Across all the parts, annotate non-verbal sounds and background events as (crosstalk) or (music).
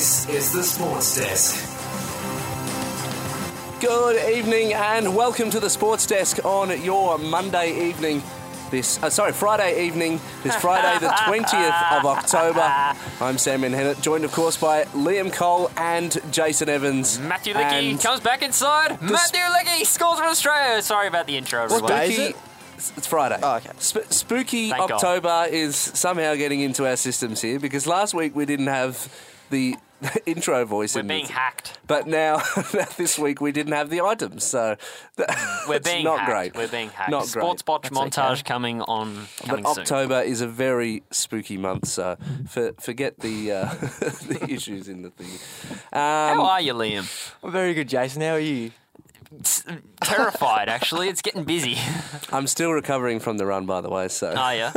This is the Sports Desk. Good evening and welcome to the Sports Desk on your Monday evening. This, uh, sorry, Friday evening, this Friday, the (laughs) 20th of October. I'm Sam Menhennet, joined, of course, by Liam Cole and Jason Evans. Mathew Leckie And comes back inside. Mathew Leckie scores for Australia. Sorry about the intro, everyone. day is it? It's- It's Friday. Oh, okay. Sp- spooky Thank God. October is somehow getting into our systems here because last week we didn't have the (laughs) intro voice. We're in being it. hacked. But now, (laughs) this week we didn't have the items, so (laughs) We're it's being not hacked. great. We're being hacked. Not Sports great. botch montage coming on. Coming But soon. October is a very spooky month, so for, forget the uh, the issues in the thing. How Um, are you, Liam? I'm very good, Jason. How are you? Terrified, actually. It's getting busy. I'm still recovering from the run, by the way. So Oh yeah.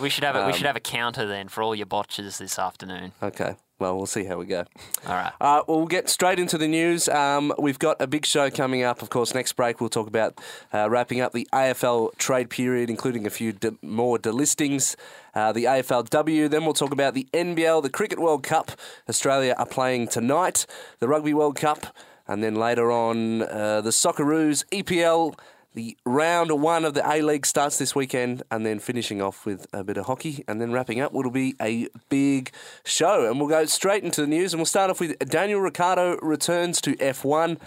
we should have a, we Um, should have a counter then for all your botches this afternoon. okay, well we'll see how we go. All right. Uh, well, we'll get straight into the news. Um, we've got a big show coming up. Of course, next break we'll talk about uh, wrapping up the AFL trade period, including a few de- more delistings. Uh, the AFLW. Then we'll talk about the NBL, the Cricket World Cup. Australia are playing tonight. The Rugby World Cup, and then later on uh, the Socceroos EPL. The round one of the A League starts this weekend, and then finishing off with a bit of hockey, and then wrapping up will be a big show. And we'll go straight into the news, and we'll start off with Daniel Ricciardo returns to F1.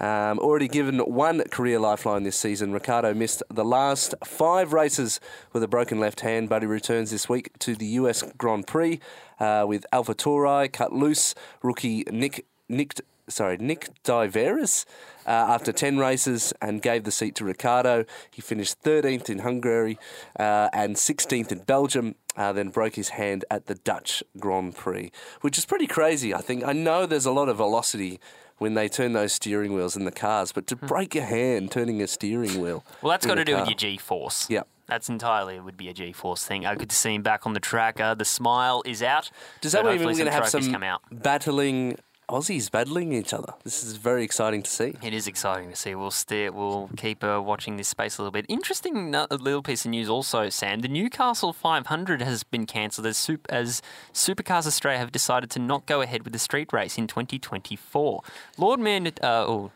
Um, already given one career lifeline this season, Ricciardo missed the last five races with a broken left hand, but he returns this week to the US Grand Prix uh, with Alpha Tauri cut loose. Rookie Nick Nick sorry Nick Diveris uh, after 10 races and gave the seat to Ricciardo. He finished 13th in Hungary uh, and 16th in Belgium. Uh, then broke his hand at the Dutch Grand Prix, which is pretty crazy. I think I know there's a lot of velocity when they turn those steering wheels in the cars, but to break your hand turning a steering wheel. Well, that's got to do with your G force. Yep. That's entirely it would be a G force thing. Good to see him back on the track. Uh, the smile is out. Does that mean we're going to have some come out? battling Aussies battling each other? This is very exciting to see. It is exciting to see. We'll steer, we'll keep uh, watching this space a little bit. Interesting no- little piece of news also, Sam. The Newcastle 500 has been cancelled as, Sup- as Supercars Australia have decided to not go ahead with the street race in 2024. Lord Mayor uh, oh,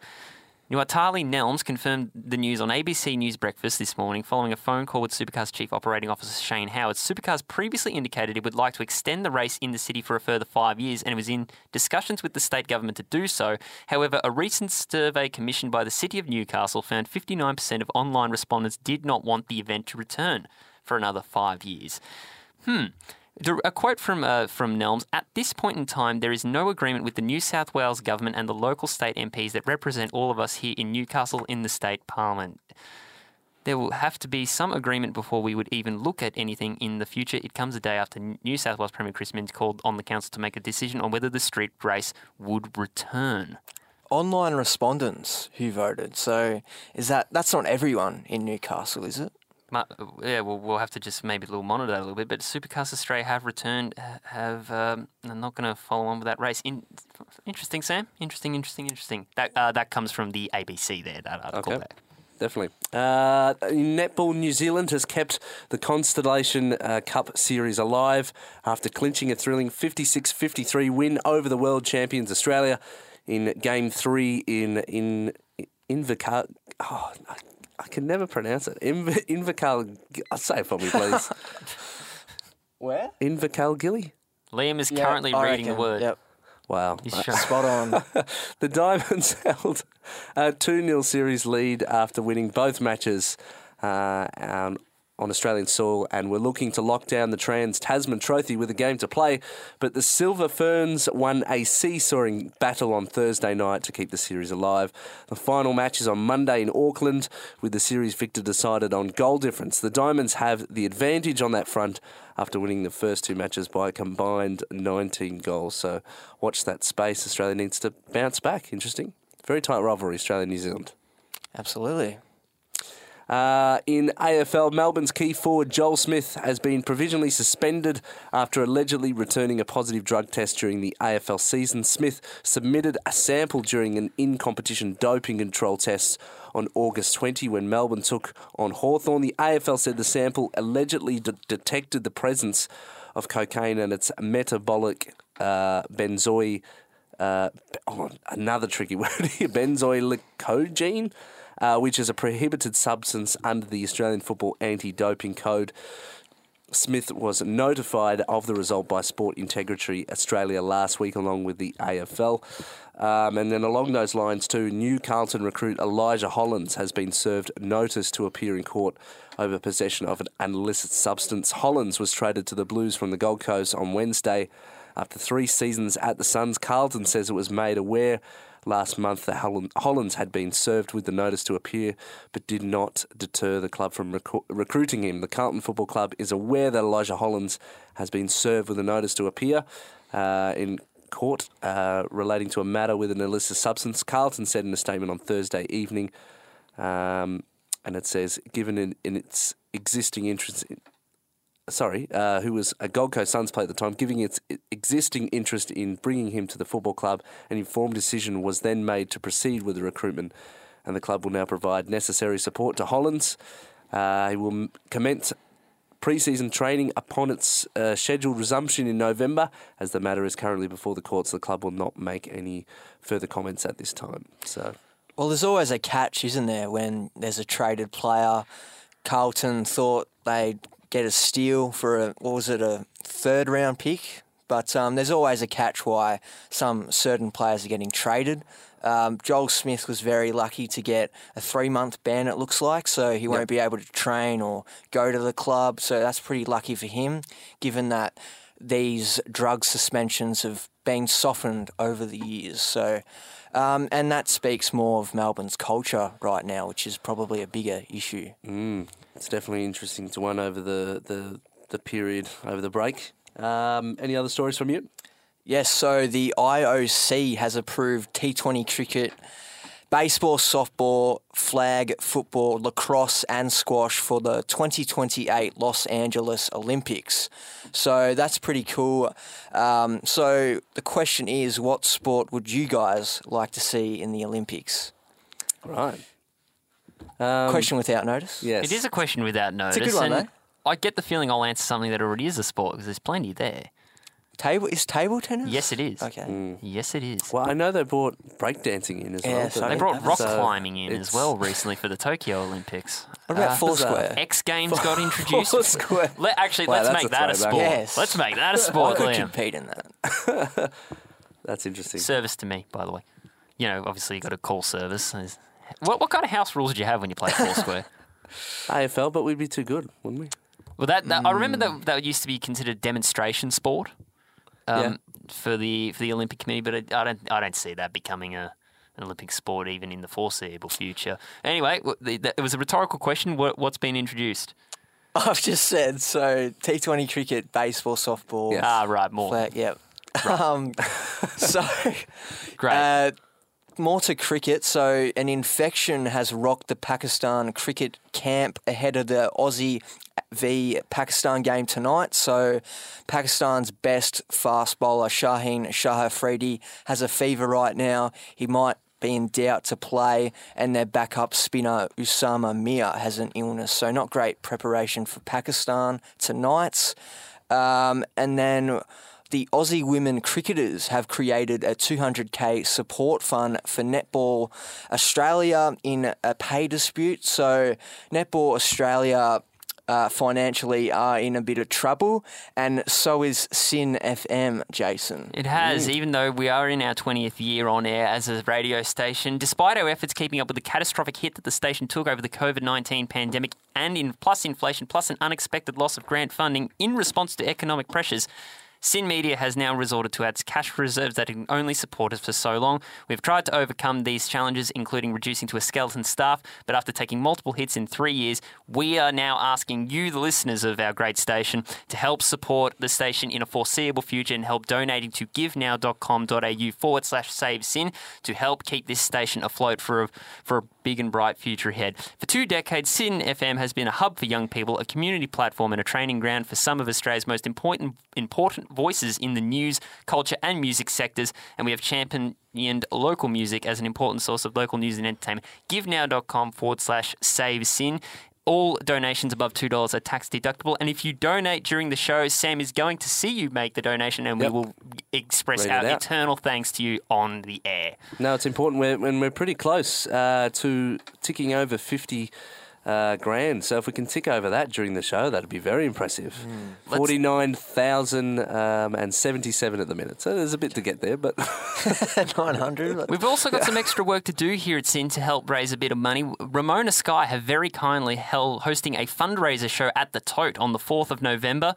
Nuatali Nelmes confirmed the news on ABC News Breakfast this morning following a phone call with Supercars Chief Operating Officer Shane Howard. Supercars previously indicated it would like to extend the race in the city for a further five years and it was in discussions with the state government to do so. However, a recent survey commissioned by the City of Newcastle found 59% of online respondents did not want the event to return for another five years. Hmm. A quote from uh, from Nelmes: At this point in time, there is no agreement with the New South Wales government and the local state MPs that represent all of us here in Newcastle in the state parliament. There will have to be some agreement before we would even look at anything in the future. It comes a day after New South Wales Premier Chris Minns called on the council to make a decision on whether the street race would return. Online respondents who voted. So is that that's not everyone in Newcastle, is it? Ma- Yeah, well, we'll have to just maybe a little monitor that a little bit. But Supercars Australia have returned, have um, I'm not going to follow on with that race. In, interesting, Sam. Interesting, interesting, interesting. That uh, that comes from the ABC there. That article Okay. there. Definitely. Uh, Netball New Zealand has kept the Constellation uh, Cup series alive after clinching a thrilling 56 53 win over the world champions Australia in game three in in Invercar. Oh, I, I can never pronounce it. Inv- Invercar. Say it for me, please. (laughs) Where? Invercargill. Liam is currently reading the word. Yep. Wow. He's trying- Spot on. (laughs) The Diamonds (laughs) held a 2 0 series lead after winning both matches uh, um, on Australian soil and were looking to lock down the Trans Tasman Trophy with a game to play. But the Silver Ferns won a seesawing battle on Thursday night to keep the series alive. The final match is on Monday in Auckland, with the series victor decided on goal difference. The Diamonds have the advantage on that front after winning the first two matches by a combined 19 goals. So watch that space. Australia needs to bounce back. Interesting. Very tight rivalry, Australia New Zealand. Absolutely. Uh, in AFL, Melbourne's key forward Joel Smith has been provisionally suspended after allegedly returning a positive drug test during the AFL season. Smith submitted a sample during an in competition doping control test on August 20 when Melbourne took on Hawthorn. The AFL said the sample allegedly de- detected the presence of cocaine and its metabolic uh, benzoyl. Uh, oh, another tricky (laughs) word here, benzoylacogene, uh, which is a prohibited substance under the Australian Football Anti-Doping Code. Smith was notified of the result by Sport Integrity Australia last week, along with the AFL. Um, and then along those lines, too, New Carlton recruit Elijah Hollands has been served notice to appear in court over possession of an illicit substance. Hollands was traded to the Blues from the Gold Coast on Wednesday after three seasons at the Suns. Carlton says it was made aware last month the Hollands had been served with the notice to appear, but did not deter the club from rec- recruiting him. The Carlton Football Club is aware that Elijah Hollands has been served with a notice to appear uh, in court uh, relating to a matter with an illicit substance. Carlton said in a statement on Thursday evening, um, and it says, given in, in its existing interest in, sorry, uh, who was a Gold Coast Suns player at the time, giving its existing interest in bringing him to the football club. An informed decision was then made to proceed with the recruitment, and the club will now provide necessary support to Hollands. Uh, he will commence pre-season training upon its uh, scheduled resumption in November. As the matter is currently before the courts, the club will not make any further comments at this time. So, Well, there's always a catch, isn't there, when there's a traded player. Carlton thought they'd get a steal for a what was it a third round pick, but um, there's always a catch why some certain players are getting traded. Um, Joel Smith was very lucky to get a three month ban, it looks like, so he won't be able to train or go to the club. So that's pretty lucky for him, given that these drug suspensions have been softened over the years. So, um, and that speaks more of Melbourne's culture right now, which is probably a bigger issue. mm, it's definitely interesting to one over the, the, the period over the break. Um, any other stories from you? Yes, so the IOC has approved T20 cricket, baseball, softball, flag football, lacrosse, and squash for the 2028 Los Angeles Olympics. So that's pretty cool. Um, so the question is what sport would you guys like to see in the Olympics? Right. Um, question without notice? Yes. It is a question without notice. It's a good one, and though. I get the feeling I'll answer something that already is a sport because there's plenty there. Table is table tennis? Yes, it is. Okay. Yes, it is. Well, I know they brought breakdancing in as Yeah, well. so but- They brought rock so climbing in as well recently for the Tokyo Olympics. What about Uh, Foursquare? X Games got (laughs) introduced. Foursquare. Let, actually, Wow, let's make a that a sport. Yes. Let's make that a sport, (laughs) I could Liam. compete in that. (laughs) That's interesting. Service to me, by the way. You know, obviously you got a call service. There's- What, what kind of house rules do you have when you play Foursquare? (laughs) AFL, but we'd be too good, wouldn't we? Well, that, that I remember Hmm. that that used to be considered demonstration sport um, for the for the Olympic committee, but I, I don't I don't see that becoming a an Olympic sport even in the foreseeable future. Anyway, w- the, the, it was a rhetorical question. What, what's been introduced? (laughs) I've just said so T20 cricket, baseball, softball. Yes. Ah, right, more. Flag, yep. (laughs) Um, so, Great. uh, more to cricket. So, an infection has rocked the Pakistan cricket camp ahead of the Aussie v Pakistan game tonight. So, Pakistan's best fast bowler, Shaheen Shah Afridi, has a fever right now. He might be in doubt to play, and their backup spinner Usama Mir has an illness. So, not great preparation for Pakistan tonight. Um, and then the Aussie women cricketers have created a 200k support fund for Netball Australia in a pay dispute. So, Netball Australia. Uh, financially are in a bit of trouble, and so is SYN FM, Jason. It has, even though we are in our 20th year on air as a radio station. Despite our efforts keeping up with the catastrophic hit that the station took over the COVID 19 pandemic and in plus inflation, plus an unexpected loss of grant funding in response to economic pressures, SYN Media has now resorted to its cash reserves that can only support us for so long. We've tried to overcome these challenges, including reducing to a skeleton staff, but after taking multiple hits in three years, we are now asking you, the listeners of our great station, to help support the station in a foreseeable future and help donating to givenow.com.au forward slash save syn to help keep this station afloat for a, for a big and bright future ahead. For two decades, SYN FM has been a hub for young people, a community platform, and a training ground for some of Australia's most important important voices in the news, culture, and music sectors. And we have championed local music as an important source of local news and entertainment. GiveNow.com forward slash save syn. All donations above $2 are tax deductible. And if you donate during the show, Sam is going to see you make the donation and Yep. we will express Read our eternal thanks to you on the air. No, it's important. We're, when we're pretty close uh, to ticking over 50 uh, grand. So if we can tick over that during the show, that'd be very impressive. Hmm. 49,077 at the minute. So there's a bit to get there, but (laughs) 900. We've also got some extra work to do here at SYN to help raise a bit of money. Ramona Sky have very kindly held hosting a fundraiser show at the Tote on the 4th of November.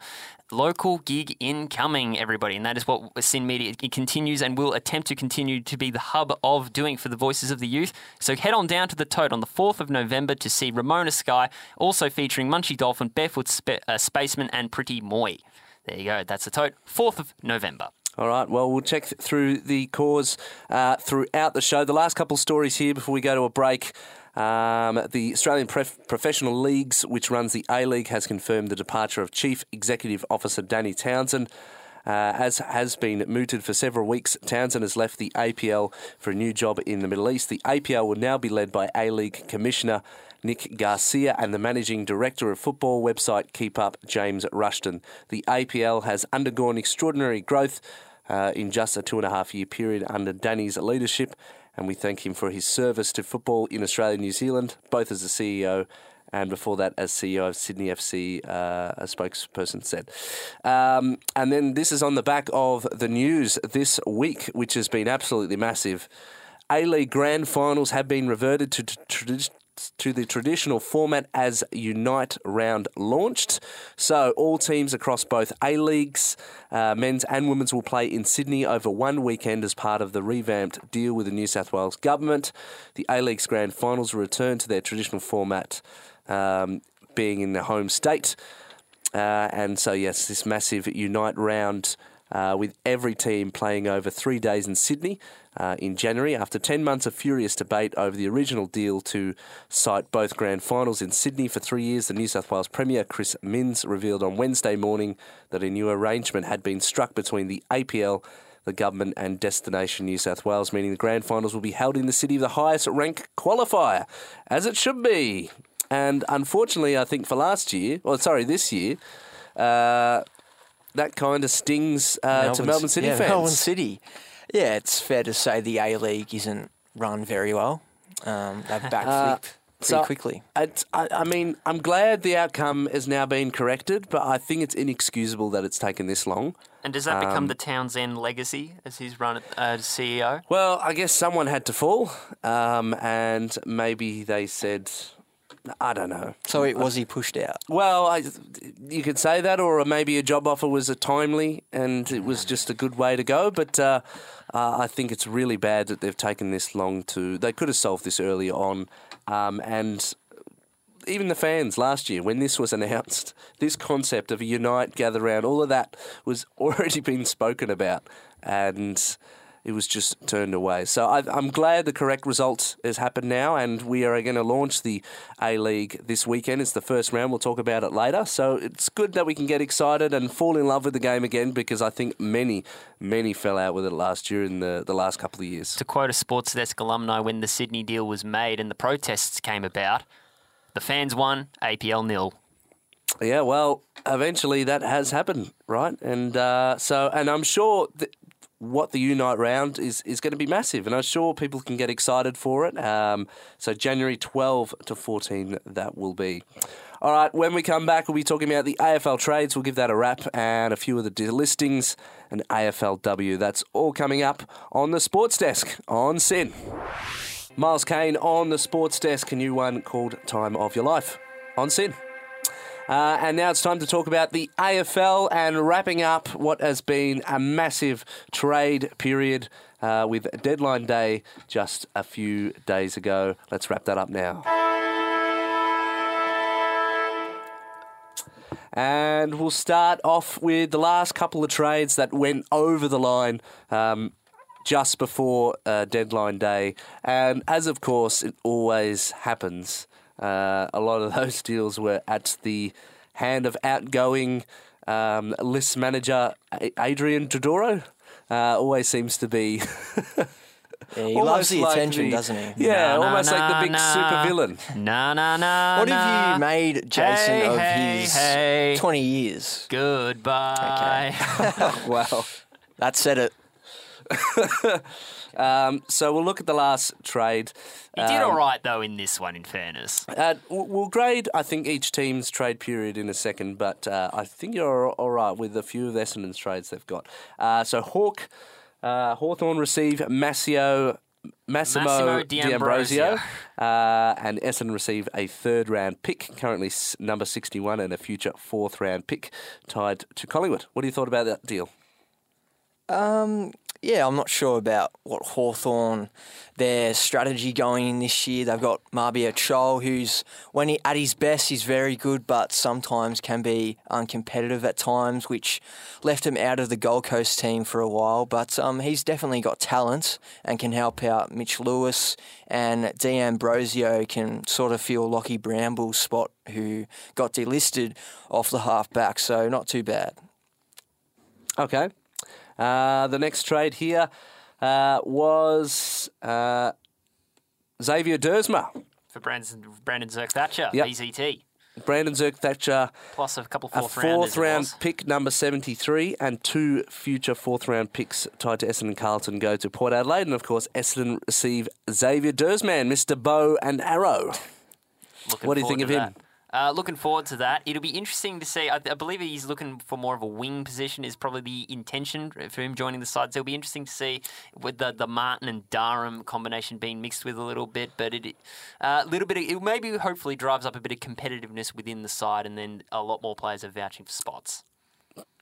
Local gig incoming, everybody, and that is what SYN Media it continues and will attempt to continue to be the hub of doing for the voices of the youth. So head on down to the Tote on the 4th of November to see Ramona Sky, also featuring Munchie Dolphin, Barefoot Spa- uh, Spaceman, and Pretty Moy. There you go, that's the Tote, 4th of November. All right. Well, we'll check th- through the cause uh, throughout the show. The last couple stories here before we go to a break. Um, the Australian Pref- Professional Leagues, which runs the A League, has confirmed the departure of Chief Executive Officer Danny Townsend. Uh, as has been mooted for several weeks, Townsend has left the APL for a new job in the Middle East. The APL will now be led by A League Commissioner Nick Garcia and the Managing Director of football website Keep Up, James Rushton. The APL has undergone extraordinary growth uh, in just a two and a half year period under Danny's leadership, and we thank him for his service to football in Australia and New Zealand, both as a CEO and before that as CEO of Sydney FC, uh, a spokesperson said. Um, and then this is on the back of the news this week, which has been absolutely massive. A League Grand Finals have been reverted to, tradi- to the traditional format as Unite Round launched. So all teams across both A Leagues, uh, men's and women's, will play in Sydney over one weekend as part of the revamped deal with the New South Wales government. The A League's Grand Finals will return to their traditional format, um, being in the home state. Uh, and so, yes, this massive Unite round uh, with every team playing over three days in Sydney uh, in January. After 10 months of furious debate over the original deal to site both grand finals in Sydney for three years, the New South Wales Premier Chris Minns revealed on Wednesday morning that a new arrangement had been struck between the APL. The government and Destination New South Wales, meaning the grand finals will be held in the city of the highest rank qualifier, as it should be. And unfortunately, I think for last year, or sorry, this year, uh, that kind of stings uh, to Melbourne City yeah, fans. Melbourne City. Yeah, it's fair to say the A League isn't run very well. Um, they've backflipped pretty Uh, so- quickly. It's, I, I mean, I'm glad the outcome has now been corrected, but I think it's inexcusable that it's taken this long. And does that Um, become the Townsend legacy as he's run it as CEO? Well, I guess someone had to fall, um, and maybe they said, I don't know. So it was he pushed out? Well, I, you could say that, or maybe a job offer was a timely and it was just a good way to go. But uh, uh, I think it's really bad that they've taken this long to. They could have solved this early on, um, and even the fans last year when this was (laughs) announced, this concept of a unite, gather round, all of that was (laughs) already being spoken about, and it was just turned away. So I, I'm glad the correct result has happened now, and we are going to launch the A League this weekend. It's the first round. We'll talk about it later. So it's good that we can get excited and fall in love with the game again because I think many, many fell out with it last year in the, the last couple of years. To quote a Sports Desk alumni, when the Sydney deal was made and the protests came about, the fans won, APL nil. Yeah, well, eventually that has happened, right? And uh, so, and I'm sure that what the Unite round is is going to be massive, and I'm sure people can get excited for it. Um, so January 12 to 14, that will be. All right, when we come back, we'll be talking about the AFL trades. We'll give that a wrap and a few of the delistings and AFLW. That's all coming up on the sports desk on SYN. Miles Kane on the sports desk, a new one called Time of Your Life on SYN. Uh, and now it's time to talk about the AFL and wrapping up what has been a massive trade period uh, with deadline day just a few days ago. Let's wrap that up now. And we'll start off with the last couple of trades that went over the line um, just before uh, deadline day. And as of course it always happens, uh, a lot of (laughs) those deals were at the hand of outgoing um, list manager Adrian Dodoro. Uh, always seems to be. (laughs) Yeah, he almost loves the like attention, the- doesn't he? Yeah, Na, na, almost like the big na. super villain. Na na na. What na. have you made, Jason, Hey, of hey, his hey. 20 years? Goodbye. Okay. (laughs) wow. That said it. Um, so we'll look at the last trade. He did Um, all right though in this one. In fairness, Uh, we'll grade, I think, each team's trade period in a second, but uh, I think you're all right with a few of Essendon's trades they've got. Uh, so Hawk, uh, Hawthorn receive Massimo, Massimo, Massimo D'Ambrosio, D'Ambrosio. uh, and Essendon receive a third round pick, currently number 61, and a future fourth round pick tied to Collingwood. What do you thought about that deal? Um, yeah, I'm not sure about what Hawthorn their strategy going in this year. They've got Mabior Chol, who's when he at his best, he's very good, but sometimes can be uncompetitive at times, which left him out of the Gold Coast team for a while. But um, he's definitely got talent and can help out Mitch Lewis, and D'Ambrosio can sort of fill Lockie Bramble's spot, who got delisted off the halfback. So not too bad. Okay. Uh, the next trade here uh, was uh, Xavier Duursma. for Brandon Brandon Zerk Thatcher, Yep. BZT, Brandon Zerk Thatcher, plus a couple a fourth fourth round pick, number 73, and two future fourth round picks tied to Essendon and Carlton go to Port Adelaide. And of course, Essendon receive Xavier Dersman, Mr. Bow and Arrow. Looking What do you think of him? Uh, looking forward to that. It'll be interesting to see. I, I believe he's looking for more of a wing position. Is probably the intention for him joining the side. So it'll be interesting to see with the, the Martin and Durham combination being mixed with a little bit. But it a uh, little bit. Of, it maybe hopefully drives up a bit of competitiveness within the side, and then a lot more players are vouching for spots.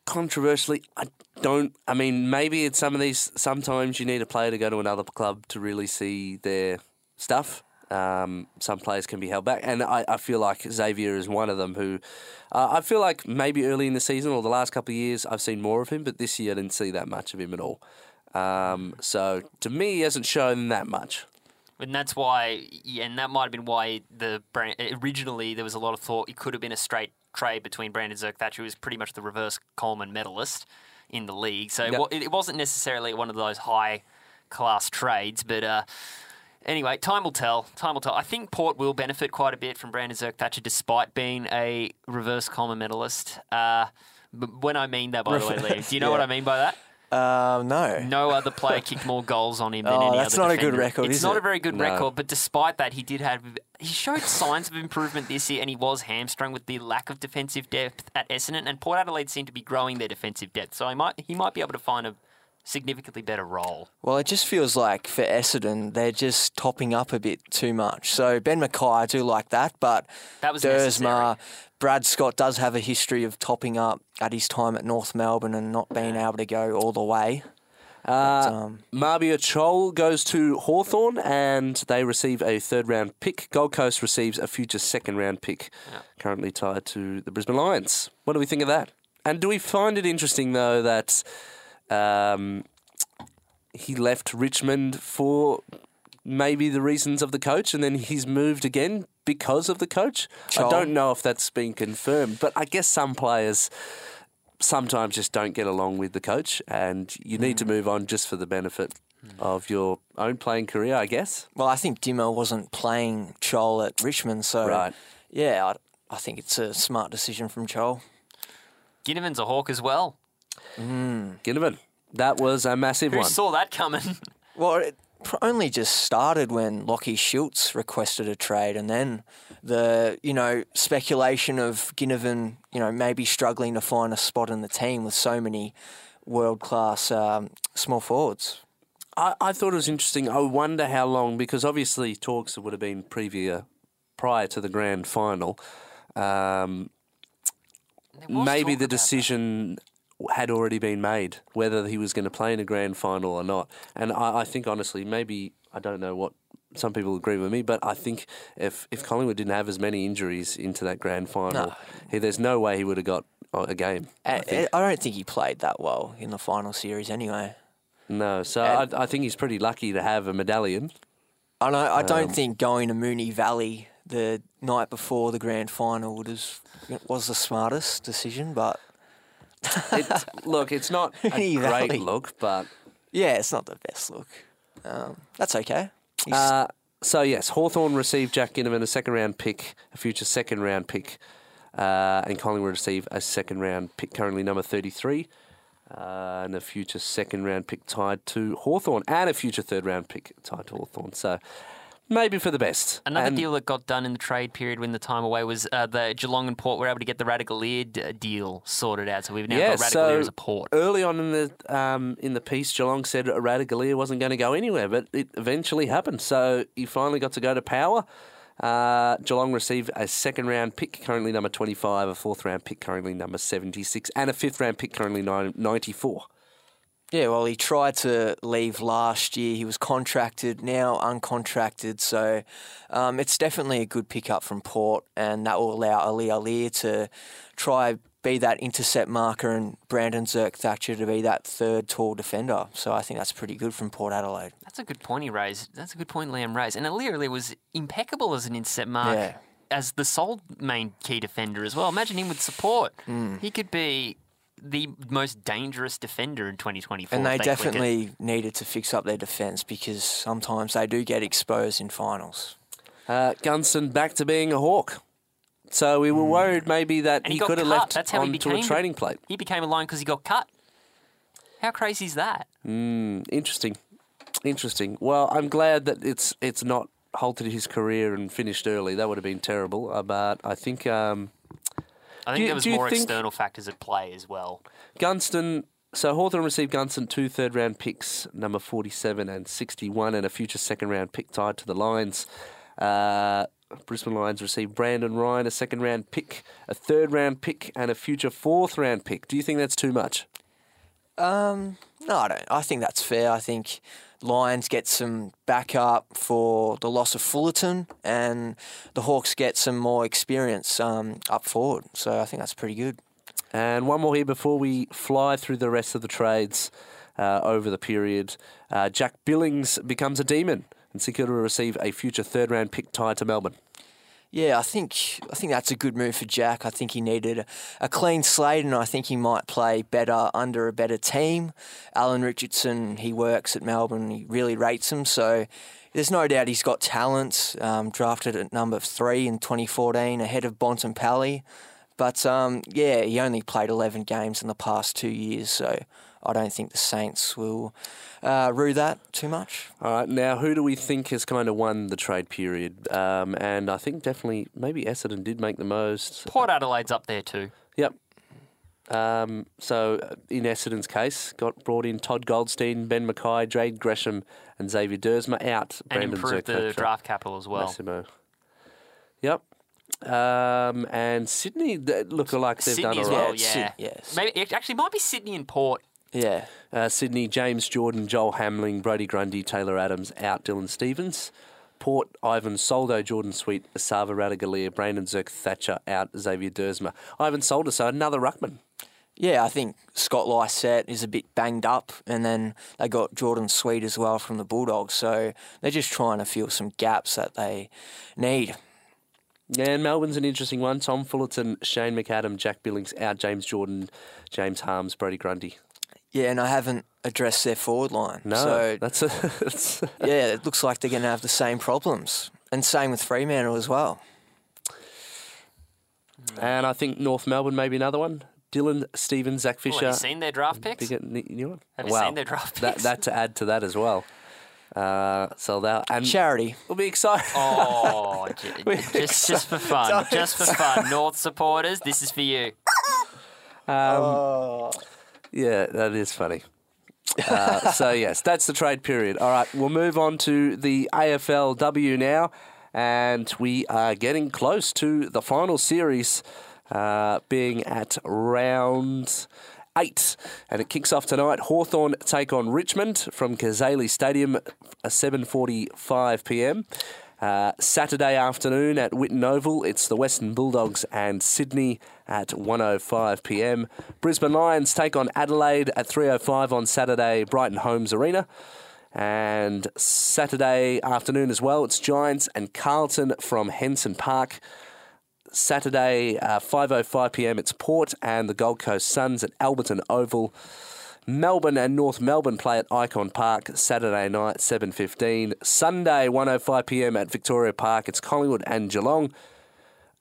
Controversially, I don't. I mean, maybe it's some of these. Sometimes you need a player to go to another club to really see their stuff. Um, some players can be held back, and I, I feel like Xavier is one of them. Who uh, I feel like maybe early in the season or the last couple of years I've seen more of him, but this year I didn't see that much of him at all. Um, so to me, he hasn't shown that much. And that's why, yeah, and that might have been why the Bran- originally there was a lot of thought it could have been a straight trade between Brandon Zerk Thatcher, who was pretty much the reverse Coleman medalist in the league. So it Yep. wa- it wasn't necessarily one of those high class trades, but. Uh, Anyway, time will tell. Time will tell. I think Port will benefit quite a bit from Brandon Zerk Thatcher, despite being a reverse Coleman medalist. Uh, when I mean that, by the way, Liam, do you know (laughs) what I mean by that? Uh, no. No other player (laughs) kicked more goals on him than Oh, any that's other not a good defender. record, It's not it? a very good No. record, but despite that, he did have he showed signs of improvement this year, and he was hamstrung with the lack of defensive depth at Essendon. And Port Adelaide seemed to be growing their defensive depth, so he might he might be able to find a significantly better role. Well, it just feels like for Essendon, they're just topping up a bit too much. So Ben McKay, I do like that, but That was necessary. Duursma, Brad Scott does have a history of topping up at his time at North Melbourne and not being able to go all the way. Uh, um, Mabior Chol goes to Hawthorn and they receive a third round pick. Gold Coast receives a future second round pick, currently tied to the Brisbane Lions. What do we think of that? And do we find it interesting, though, that um, he left Richmond for maybe the reasons of the coach and then he's moved again because of the coach? I don't know if that's been confirmed, but I guess some players sometimes just don't get along with the coach, and you need to Mm. move on just for the benefit of your own playing career, I guess. well, I think Dimma wasn't playing Chol at Richmond, so Right. yeah, I, I think it's a smart decision from Chol. Ginnivan's a hawk as well. Ginnivan, that was a massive Who one. saw that coming? (laughs) Well, it only just started when Lockie Schultz requested a trade, and then the you know speculation of Ginnivan, you know, maybe struggling to find a spot in the team with so many world class um, small forwards. I, I thought it was interesting. I wonder how long, because obviously talks would have been previous, prior to the grand final. Um, maybe the decision had already been made whether he was going to play in a grand final or not. And I, I think honestly, maybe I don't know what some people agree with me, but I think if if Collingwood didn't have as many injuries into that grand final, No. he, there's no way he would have got a game. I I. I don't think he played that well in the final series anyway. No, so I, I think he's pretty lucky to have a medallion. I know, I Um, don't think going to Moonee Valley the night before the grand final have, was the smartest decision, but It's, look, it's not (laughs) a great look, but yeah, it's not the best look. Um, that's okay. Uh, so yes, Hawthorn received Jack Ginnivan, a second round pick, a future second round pick, uh, and Collingwood receive a second round pick, currently number thirty three, uh, and a future second round pick tied to Hawthorn, and a future third round pick tied to Hawthorn. So maybe for the best. Another deal that got done in the trade period when the time away was uh, the Geelong and Port were able to get the Ratugolea d- deal sorted out. So we've now Yeah, got Ratugolea so as a port. early on in the um, in the piece, Geelong said Ratugolea wasn't going to go anywhere, but it eventually happened. So he finally got to go to power. Uh, Geelong received a second round pick, currently number 25, a fourth round pick, currently number 76, and a fifth round pick, currently nine- 94. Yeah, well, he tried to leave last year. He was contracted, now uncontracted. So um, it's definitely a good pickup from Port, and that will allow Aliir Aliir to try be that intercept marker and Brandon Zerk Thatcher to be that third tall defender. So I think that's pretty good from Port Adelaide. That's a good point he raised. That's a good point Liam raised. And Aliir Aliir was impeccable as an intercept mark. Yeah. As the sole main key defender as well. Imagine him with support. Hmm. He could be the most dangerous defender in 2024. And they if click it. definitely needed to fix up their defence because sometimes they do get exposed in finals. Uh, Gunston back to being a Hawk. So we were worried maybe that Hmm. And he, he could have left That's how he onto a became- trading plate. He became a line because he got cut. How crazy is that? Interesting, interesting. Well, I'm glad that it's it's not halted his career and finished early. That would have been terrible. Uh, but I think um, I think Do you- there was more think- external factors at play as well. Gunston. So Hawthorn received Gunston two third round picks, number 47 and 61, and a future second round pick tied to the Lions. Uh, Brisbane Lions received Brandon Ryan, a second round pick, a third round pick, and a future fourth round pick. Do you think that's too much? Um, no, I don't. I think that's fair. I think Lions get some backup for the loss of Fullarton, and the Hawks get some more experience um, up forward. So I think that's pretty good. And one more here before we fly through the rest of the trades uh, over the period. Uh, Jack Billings becomes a demon, and Kilda will receive a future third round pick tied to Melbourne. Yeah, I think I think that's a good move for Jack. I think he needed a, clean slate, and I think he might play better under a better team. Alan Richardson, he works at Melbourne. He really rates him, so there's no doubt he's got talent. Um, drafted at number three in 2014, ahead of Bontempelli. But um, yeah, he only played 11 games in the past two years, so I don't think the Saints will uh, rue that too much. All right, now who do we think has kind of won the trade period? Um, and I think definitely maybe Essendon did make the most. Port Adelaide's up there too. Yep. Um, so uh, in Essendon's case, got brought in Todd Goldstein, Ben McKay, Jade Gresham, and Xavier Duursma out. And Brandon improved the draft capital as well. Massimo. Yep. Um, and Sydney they look like they've Sydney done as all well, right. Syd- yeah. yes. Maybe it actually might be Sydney and Port. Yeah. Uh, Sydney, James Jordan, Joel Hamling, Brodie Grundy, Taylor Adams out, Dylan Stevens. Port, Ivan Soldo, Jordan Sweet, Esava Ratugolea, Brandon Zerk Thatcher out, Xavier Duursma. Ivan Soldo, so another ruckman. Yeah, I think Scott Lycett is a bit banged up, and then they got Jordan Sweet as well from the Bulldogs. So they're just trying to fill some gaps that they need. And Melbourne's an interesting one. Tom Fullarton, Shane McAdam, Jack Billings out, James Jordan, James Harmes, Brodie Grundy. Yeah, and I haven't addressed their forward line. No, So that's a, (laughs) that's (laughs) yeah, it looks like they're going to have the same problems, and same with Fremantle as well. and I think North Melbourne maybe another one. Dylan Stevens, Zach Oh, Fisher. have you seen their draft picks? Big, new one. Have you wow. seen their draft That, picks? that to add to that as well. Uh, so that and Charity. we'll be excited. Oh, (laughs) j- just just for fun, just for fun. North supporters, this is for you. Yeah, that is funny. Uh, so (laughs) yes, that's the trade period. All right, we'll move on to the AFLW now, and we are getting close to the final series. uh, being at round eight. And it kicks off tonight. Hawthorn take on Richmond from Kazali Stadium at 7.45 p.m. Uh, Saturday afternoon at Whitten Oval, it's the Western Bulldogs and Sydney at 1.05 p.m. Brisbane Lions take on Adelaide at 3.05 on Saturday, Brighton Homes Arena. And Saturday afternoon as well, it's Giants and Carlton from Henson Park. Saturday, uh, 5.05 pm, it's Port and the Gold Coast Suns at Alberton Oval. Melbourne and North Melbourne play at Ikon Park Saturday night, 7.15. Sunday, 1.05 pm at Victoria Park, it's Collingwood and Geelong.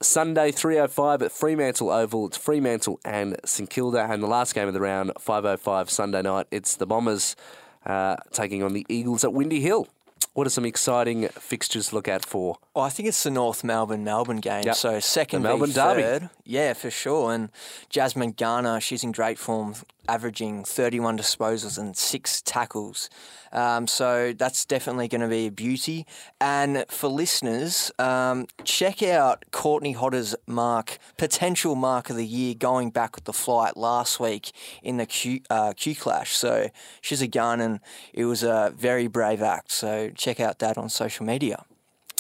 Sunday, 3.05 at Fremantle Oval, it's Fremantle and St Kilda. And the last game of the round, 5.05 Sunday night, it's the Bombers uh, taking on the Eagles at Windy Hill. What are some exciting fixtures to look out for? Well, I think it's the North Melbourne Melbourne game. Yep. So second The Melbourne v derby. Yeah, for sure. And Jasmine Garner, she's in great form, averaging 31 disposals and six tackles. Um, so that's definitely going to be a beauty. And for listeners, um, check out Courtney Hodder's mark, potential mark of the year, going back with the flight last week in the Q, uh, Q Clash. So she's a gun, and it was a very brave act. So check out that on social media.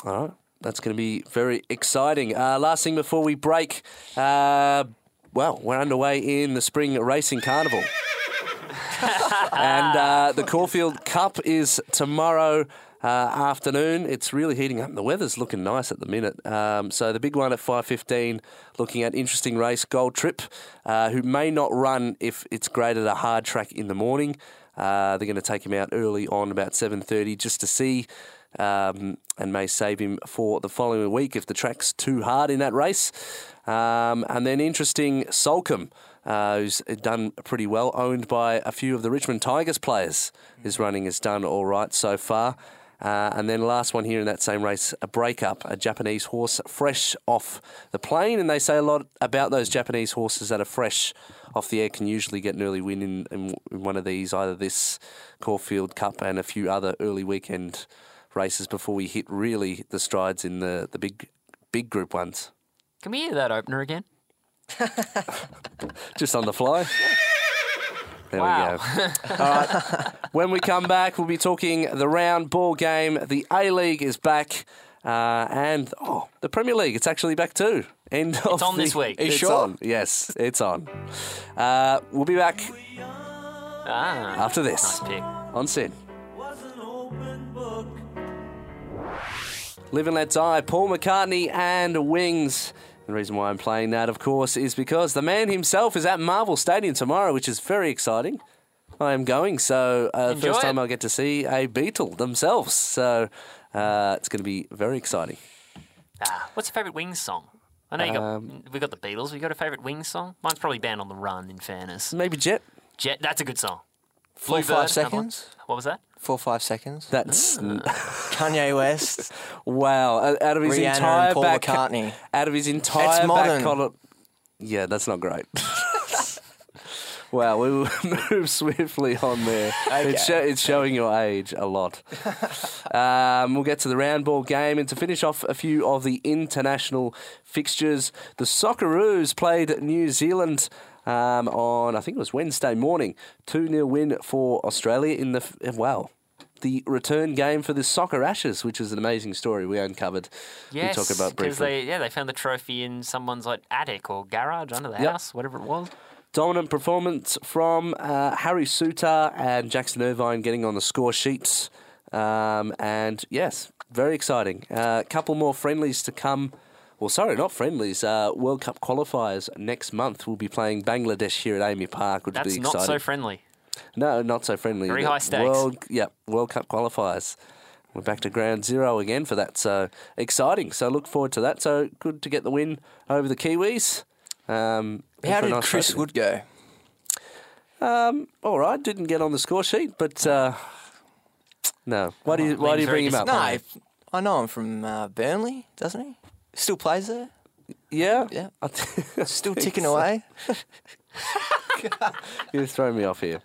All right. That's going to be very exciting. Uh, last thing before we break, uh, well, we're underway in the Spring Racing Carnival. and uh, the Caulfield Cup is tomorrow uh, afternoon. It's really heating up. The weather's looking nice at the minute. Um, so the big one at 5.15, looking at interesting race, Gold Trip, uh, who may not run if it's graded a hard track in the morning. Uh, they're going to take him out early on about 7.30 just to see um, and may save him for the following week if the track's too hard in that race. Um, and then interesting, Soulcombe, uh, who's done pretty well, owned by a few of the Richmond Tigers players. His running has done all right so far. Uh, and then last one here in that same race, a breakup, a Japanese horse fresh off the plane. And they say a lot about those Japanese horses that are fresh off the air can usually get an early win in, in, in one of these, either this Caulfield Cup and a few other early weekend races before we hit really the strides in the, the big big group ones. Can we hear that opener again? (laughs) Just on the fly. There Wow. we go. (laughs) All right. When we come back, we'll be talking the round ball game. The A League is back. Uh, and oh, the Premier League, it's actually back too. End of It's on the- this week. Are (laughs) you It's sure? on. Yes, it's on. Uh, we'll be back Ah, after this nice pick. on SYN. Live and Let Die, Paul McCartney and Wings. The reason why I'm playing that, of course, is because the man himself is at Marvel Stadium tomorrow, which is very exciting. I am going, so uh, first it. time I'll get to see a Beatle themselves. So uh, it's going to be very exciting. Ah, what's your favourite Wings song? I know you got Um, we got the Beatles. We got a favourite Wings song. Mine's probably Band on the Run. In fairness, Maybe Jet. Jet. That's a good song. Four, Bluebird, five another seconds. What was that? Four, five seconds. That's (laughs) Kanye West. wow. Out of his Rihanna and entire Paul back, McCartney. out of his entire back modern. column. Yeah, that's not great. (laughs) wow, we will (laughs) move swiftly on there. It's, sho- it's showing your age a lot. um, we'll get to the round ball game and to finish off a few of the international fixtures. The Socceroos played New Zealand. Um, on I think it was Wednesday morning, two 0 win for Australia in the f- wow the return game for the Soccer Ashes, which is an amazing story we uncovered. Yes, we talk about briefly. they yeah they found the trophy in someone's like attic or garage under the Yep. house, whatever it was. Dominant performance from uh, Harry Souttar and Jackson Irvine getting on the score sheets. Um, and yes, very exciting. A uh, couple more friendlies to come. Well, sorry, not friendlies. Uh, World Cup qualifiers next month. We'll be playing Bangladesh here at AAMI Park, which will That's be not exciting. so friendly. No, not so friendly. Very high stakes. World, yeah, World Cup qualifiers. We're back to ground zero again for that. So exciting. So look forward to that. So good to get the win over the Kiwis. Um, How did nice Chris trophy. Wood go? Um, all right, didn't get on the score sheet, but uh, no. Why do you Why do you bring him up? No, I- I know him from uh, Burnley, doesn't he? Still plays there. Yeah, Yeah. I th- (laughs) Still ticking so. away. (laughs) You're throwing me off here.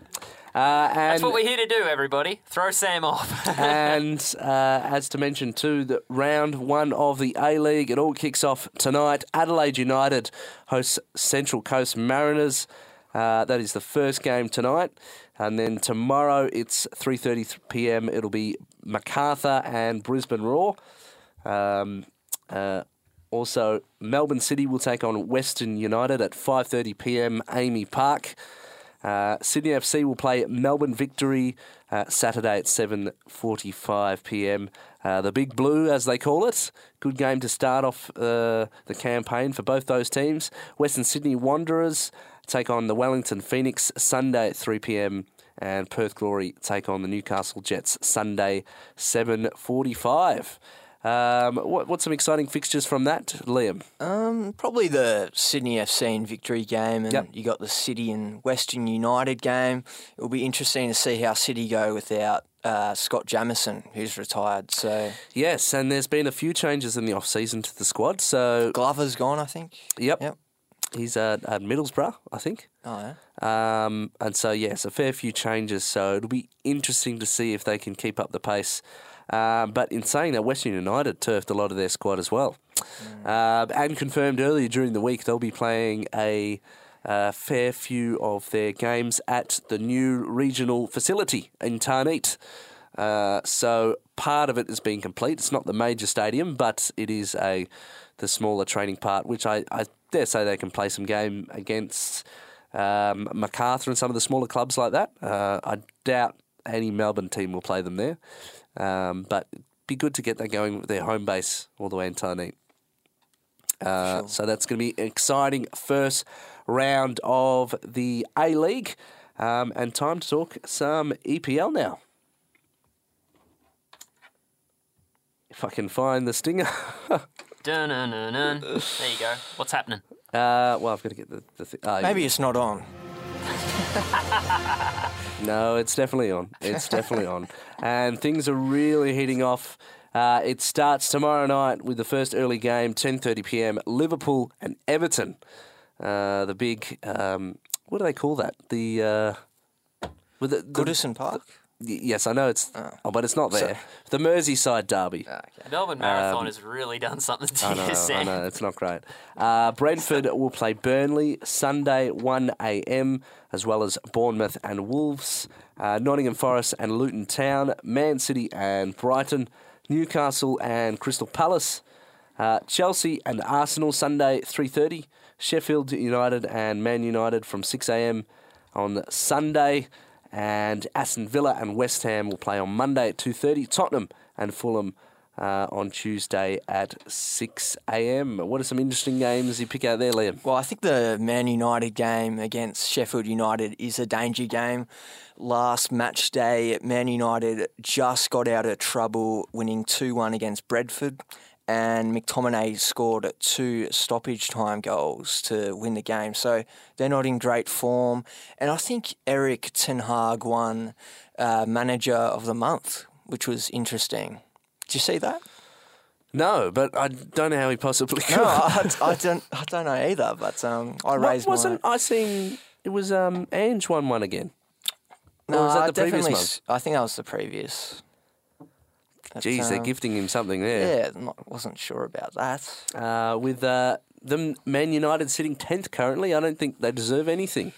Uh, and That's what we're here to do, everybody. Throw Sam off. (laughs) and uh, as to mention too, that round one of the A League, it all kicks off tonight. Adelaide United hosts Central Coast Mariners. Uh, that is the first game tonight, and then tomorrow it's 3:30 p.m. It'll be Macarthur and Brisbane Roar. Um, uh, also, Melbourne City will take on Western United at 5:30 p.m. AAMI Park. Uh, Sydney FC will play Melbourne Victory uh, Saturday at 7:45 p.m. Uh, the Big Blue, as they call it, good game to start off uh, the campaign for both those teams. Western Sydney Wanderers take on the Wellington Phoenix Sunday at 3 p.m. and Perth Glory take on the Newcastle Jets Sunday 7:45. Um, what, what's some exciting fixtures from that, Liam? Um, probably the Sydney FC and Victory game, and Yep. you got the City and Western United game. It'll be interesting to see how City go without uh, Scott Jamieson, who's retired. So Yes, and there's been a few changes in the off season to the squad. So, Glover's gone, I think. yep, Yep. he's at, at Middlesbrough, I think. Oh yeah. Um, and so, yes, a fair few changes. So it'll be interesting to see if they can keep up the pace. Um, but in saying that, Western United turfed a lot of their squad as well. Um, and confirmed earlier during the week, they'll be playing a uh, fair few of their games at the new regional facility in Tarneet. Uh, so part of it has been complete. It's not the major stadium, but it is a the smaller training part, which I, I dare say they can play some game against um, Macarthur and some of the smaller clubs like that. Uh, I doubt any Melbourne team will play them there, um, but be good to get that going with their home base all the way in Tarneet. Uh, Sure. So that's going to be an exciting first round of the A League. Um, and time to talk some EPL now. If I can find the stinger. Dun, dun, dun, dun. There you go. What's happening? Uh, well, I've got to get the, the thing. Oh, Maybe it's not on. (laughs) No, it's definitely on. It's definitely on. And things are really heating off. Uh, it starts tomorrow night with the first early game, 10.30 p.m. Liverpool and Everton. Uh, the big, um, what do they call that? The, uh, the, the Goodison Park. Yes, I know it's, oh, but it's not there. the Merseyside derby. Melbourne Marathon has really done something to Um, I know, you, I know, it's not great. Uh, Brentford will play Burnley Sunday 1 a.m. as well as Bournemouth and Wolves, uh, Nottingham Forest and Luton Town, Man City and Brighton, Newcastle and Crystal Palace, uh, Chelsea and Arsenal Sunday 3:30, Sheffield United and Man United from 6 a.m. on Sunday, and Aston Villa and West Ham will play on Monday at 2:30. Tottenham and Fulham uh, on Tuesday at 6 a.m. What are some interesting games you pick out there, Liam? Well, I think the Man United game against Sheffield United is a danger game. Last match day, Man United just got out of trouble winning 2 1 against Bradford, and McTominay scored two stoppage time goals to win the game. So they're not in great form. And I think Erik ten Hag won uh, Manager of the Month, which was interesting. Did you see that? No, but I don't know how he possibly could. No, I, I don't. I don't know either. But um, I What- raised my. wasn't I seen it was um Ange won one again? No, Or was that I the previous month? I think that was the previous. But, Jeez, they're um, gifting him something there. Yeah, not, wasn't sure about that. Uh, with uh, them Man United sitting tenth currently, I don't think they deserve anything,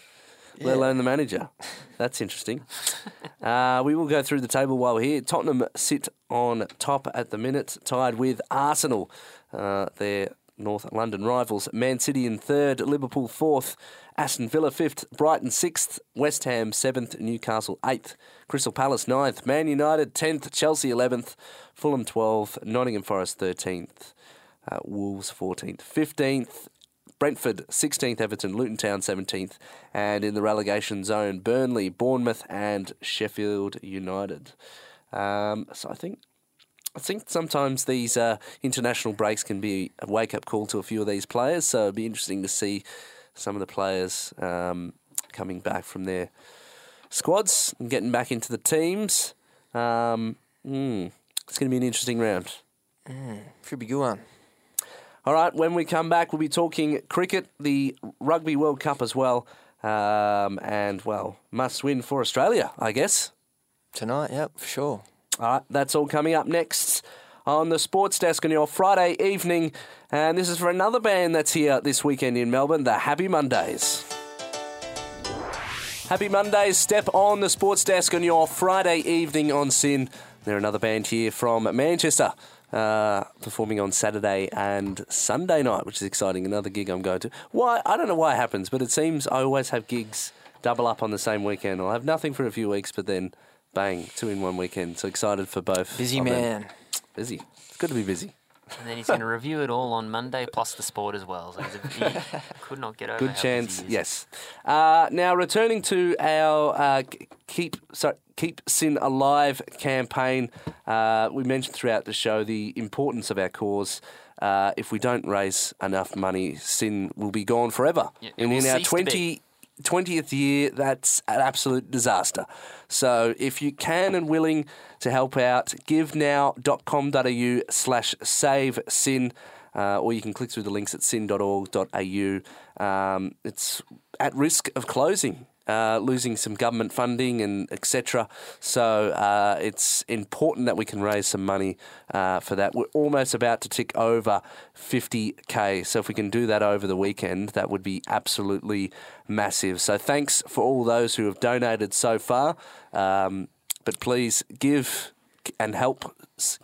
let alone the manager. (laughs) That's interesting. uh, we will go through the table while we're here. Tottenham sit on top at the minute, tied with Arsenal, uh, their North London rivals. Man City in third, Liverpool fourth, Aston Villa fifth, Brighton sixth, West Ham seventh, Newcastle eighth, Crystal Palace ninth, Man United tenth, Chelsea eleventh, Fulham twelfth, Nottingham Forest thirteenth, uh, Wolves fourteenth, fifteenth. Brentford 16th, Everton, Luton Town 17th, and in the relegation zone, Burnley, Bournemouth, and Sheffield United. Um, so I think I think sometimes these uh, international breaks can be a wake up call to a few of these players. So it'd be interesting to see some of the players um, coming back from their squads and getting back into the teams. Um, mm, it's going to be an interesting round. Should be a good one. All right, when we come back, we'll be talking cricket, the Rugby World Cup as well. Um, and, well, must win for Australia, I guess. Tonight, yep, for sure. All right, that's all coming up next on the Sports Desk on your Friday evening. And this is for another band that's here this weekend in Melbourne, the Happy Mondays. Happy Mondays, step on the Sports Desk on your Friday evening on SYN. They're another band here from Manchester. Uh, performing on Saturday and Sunday night, which is exciting. Another gig I'm going to. Why? I don't know why it happens, but it seems I always have gigs double up on the same weekend. I'll have nothing for a few weeks, but then bang, two in one weekend. So excited for both. Busy man. them. Busy. It's good to be busy. And then he's going to review it all on Monday, plus the sport as well. So he (laughs) could not get over. Good chance, yes. Uh, now returning to our uh, keep sorry, keep SYN alive campaign. Uh, we mentioned throughout the show the importance of our cause. Uh, if we don't raise enough money, SYN will be gone forever. Yeah, and in our cease to be. 20, 20th year, that's an absolute disaster. So if you can and willing to help out, givenow.com.au slash save syn. Uh, or you can click through the links at syn.org.au. Um, it's at risk of closing, uh, losing some government funding and etc. So uh, it's important that we can raise some money uh, for that. We're almost about to tick over 50k. So if we can do that over the weekend, that would be absolutely massive. So thanks for all those who have donated so far. Um, but please give and help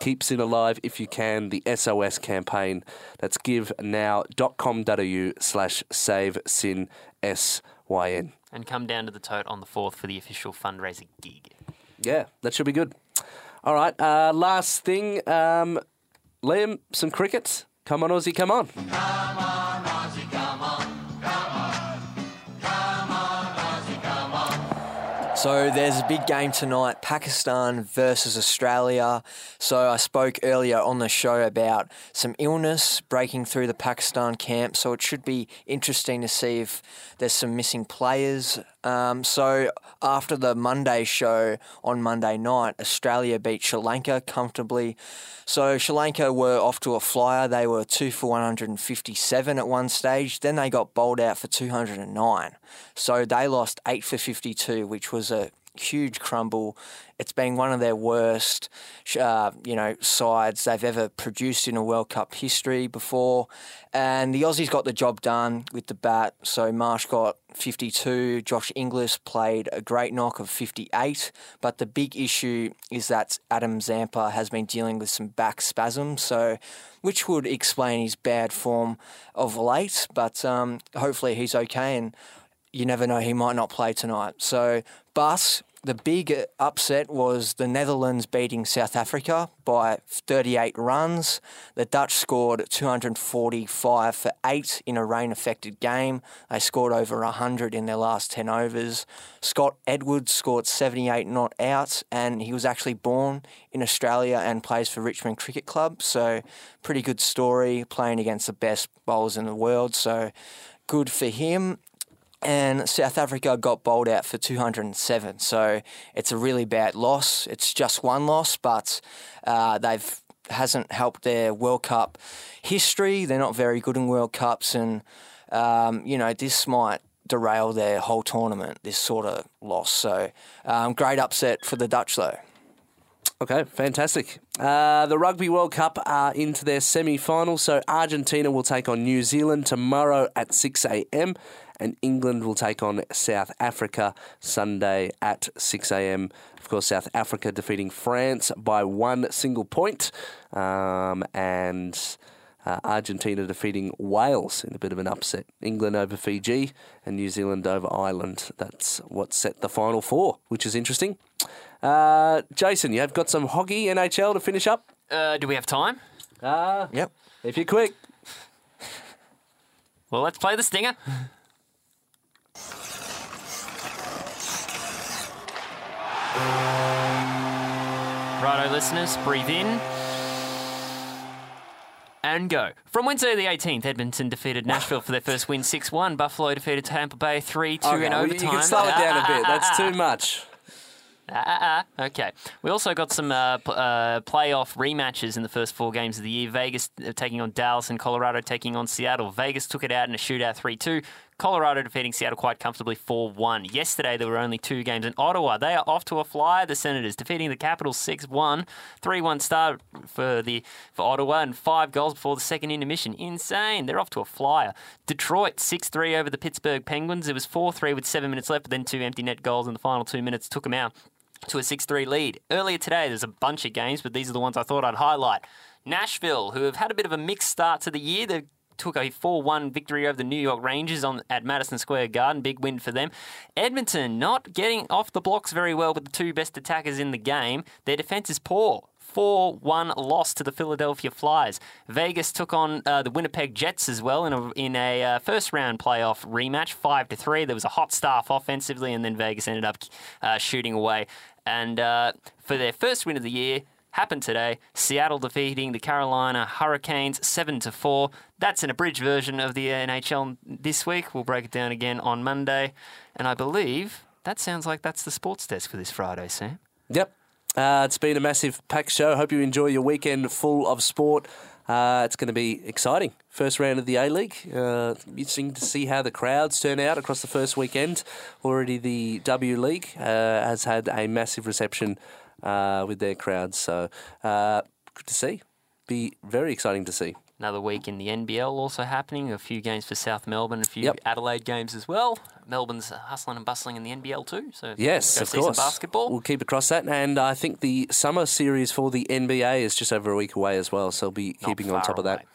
keep SYN alive if you can. The SOS campaign. That's givenow.com.au slash save syn S-Y-N. And come down to the tote on the 4th for the official fundraiser gig. Yeah, that should be good. All right, uh, last thing. Um, Liam, some cricket. Come on, Aussie, come on. So there's a big game tonight, Pakistan versus Australia. So I spoke earlier on the show about some illness breaking through the Pakistan camp. So it should be interesting to see if there's some missing players. Um, so after the Monday show on Monday night, Australia beat Sri Lanka comfortably. So Sri Lanka were off to a flyer. They were two for 157 at one stage. Then they got bowled out for 209. So they lost eight for 52, which was a huge crumble. It's been one of their worst, uh, you know, sides they've ever produced in a World Cup history before. And the Aussies got the job done with the bat. So Marsh got 52. Josh Inglis played a great knock of 58. But the big issue is that Adam Zampa has been dealing with some back spasms. So, which would explain his bad form of late. But um, hopefully he's okay. And you never know, he might not play tonight. So, but the big upset was the Netherlands beating South Africa by 38 runs. The Dutch scored 245 for 8 in a rain affected game. They scored over 100 in their last 10 overs. Scott Edwards scored 78 not out, and he was actually born in Australia and plays for Richmond Cricket Club. So, pretty good story playing against the best bowlers in the world. So, good for him and South Africa got bowled out for 207. So it's a really bad loss. It's just one loss, but uh, they've hasn't helped their World Cup history. They're not very good in World Cups, and um, you know this might derail their whole tournament. This sort of loss. So um, great upset for the Dutch though. Okay, fantastic. Uh, the Rugby World Cup are into their semi final, so Argentina will take on New Zealand tomorrow at 6 a.m., and England will take on South Africa Sunday at 6 a.m. Of course, South Africa defeating France by one single point, um, and uh, Argentina defeating Wales in a bit of an upset. England over Fiji and New Zealand over Ireland. That's what set the final four, which is interesting. Uh, Jason, you have got some hoggy NHL to finish up? Uh, do we have time? Uh, Yep. if you're quick. Well, let's play the stinger. Righto, listeners, breathe in and go. From Wednesday the 18th, Edmonton defeated Nashville for their first win 6 1. Buffalo defeated Tampa Bay 3 2 Okay, in overtime. You can slow it down a bit. That's too (laughs) much. Ah, ah, ah. Okay. We also got some uh, p- uh, playoff rematches in the first four games of the year. Vegas uh, taking on Dallas and Colorado taking on Seattle. Vegas took it out in a shootout 3 2. Colorado defeating Seattle quite comfortably 4 1. Yesterday, there were only two games in Ottawa. They are off to a flyer. The Senators defeating the Capitals 6 1. 3 1 start for, the, for Ottawa and five goals before the second intermission. Insane. They're off to a flyer. Detroit 6 3 over the Pittsburgh Penguins. It was 4 3 with seven minutes left, but then two empty net goals in the final two minutes took them out to a 6 3 lead. Earlier today, there's a bunch of games, but these are the ones I thought I'd highlight. Nashville, who have had a bit of a mixed start to the year, they took a 4 1 victory over the New York Rangers on at Madison Square Garden. Big win for them. Edmonton not getting off the blocks very well with the two best attackers in the game. Their defense is poor. 4 1 loss to the Philadelphia Flyers. Vegas took on uh, the Winnipeg Jets as well in a, in a uh, first round playoff rematch, 5 to 3. There was a hot start offensively, and then Vegas ended up uh, shooting away. And uh, for their first win of the year, happened today. Seattle defeating the Carolina Hurricanes 7 to 4. That's an abridged version of the NHL this week. We'll break it down again on Monday. And I believe that sounds like that's the sports desk for this Friday, Sam. Yep. Uh, it's been a massive packed show. Hope you enjoy your weekend full of sport. Uh, it's going to be exciting. First round of the A League. Uh, interesting to see how the crowds turn out across the first weekend. Already the W League uh, has had a massive reception uh, with their crowds. So uh, good to see. Be very exciting to see. Another week in the NBL also happening. A few games for South Melbourne, a few Yep. Adelaide games as well. Melbourne's hustling and bustling in the NBL too. So Yes, of course. basketball. We'll keep across that, and I think the summer series for the NBA is just over a week away as well. So we'll be Not keeping on top of that.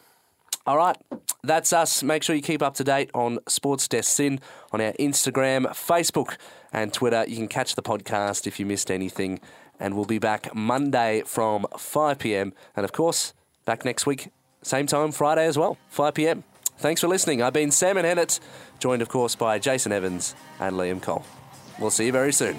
All right, that's us. Make sure you keep up to date on Sports Desk SYN on our Instagram, Facebook, and Twitter. You can catch the podcast if you missed anything, and we'll be back Monday from 5 p.m. And of course, back next week, same time, Friday as well, 5 p.m. Thanks for listening. I've been Sam Menhennet, joined, of course, by Jason Evans and Liam Cole. We'll see you very soon.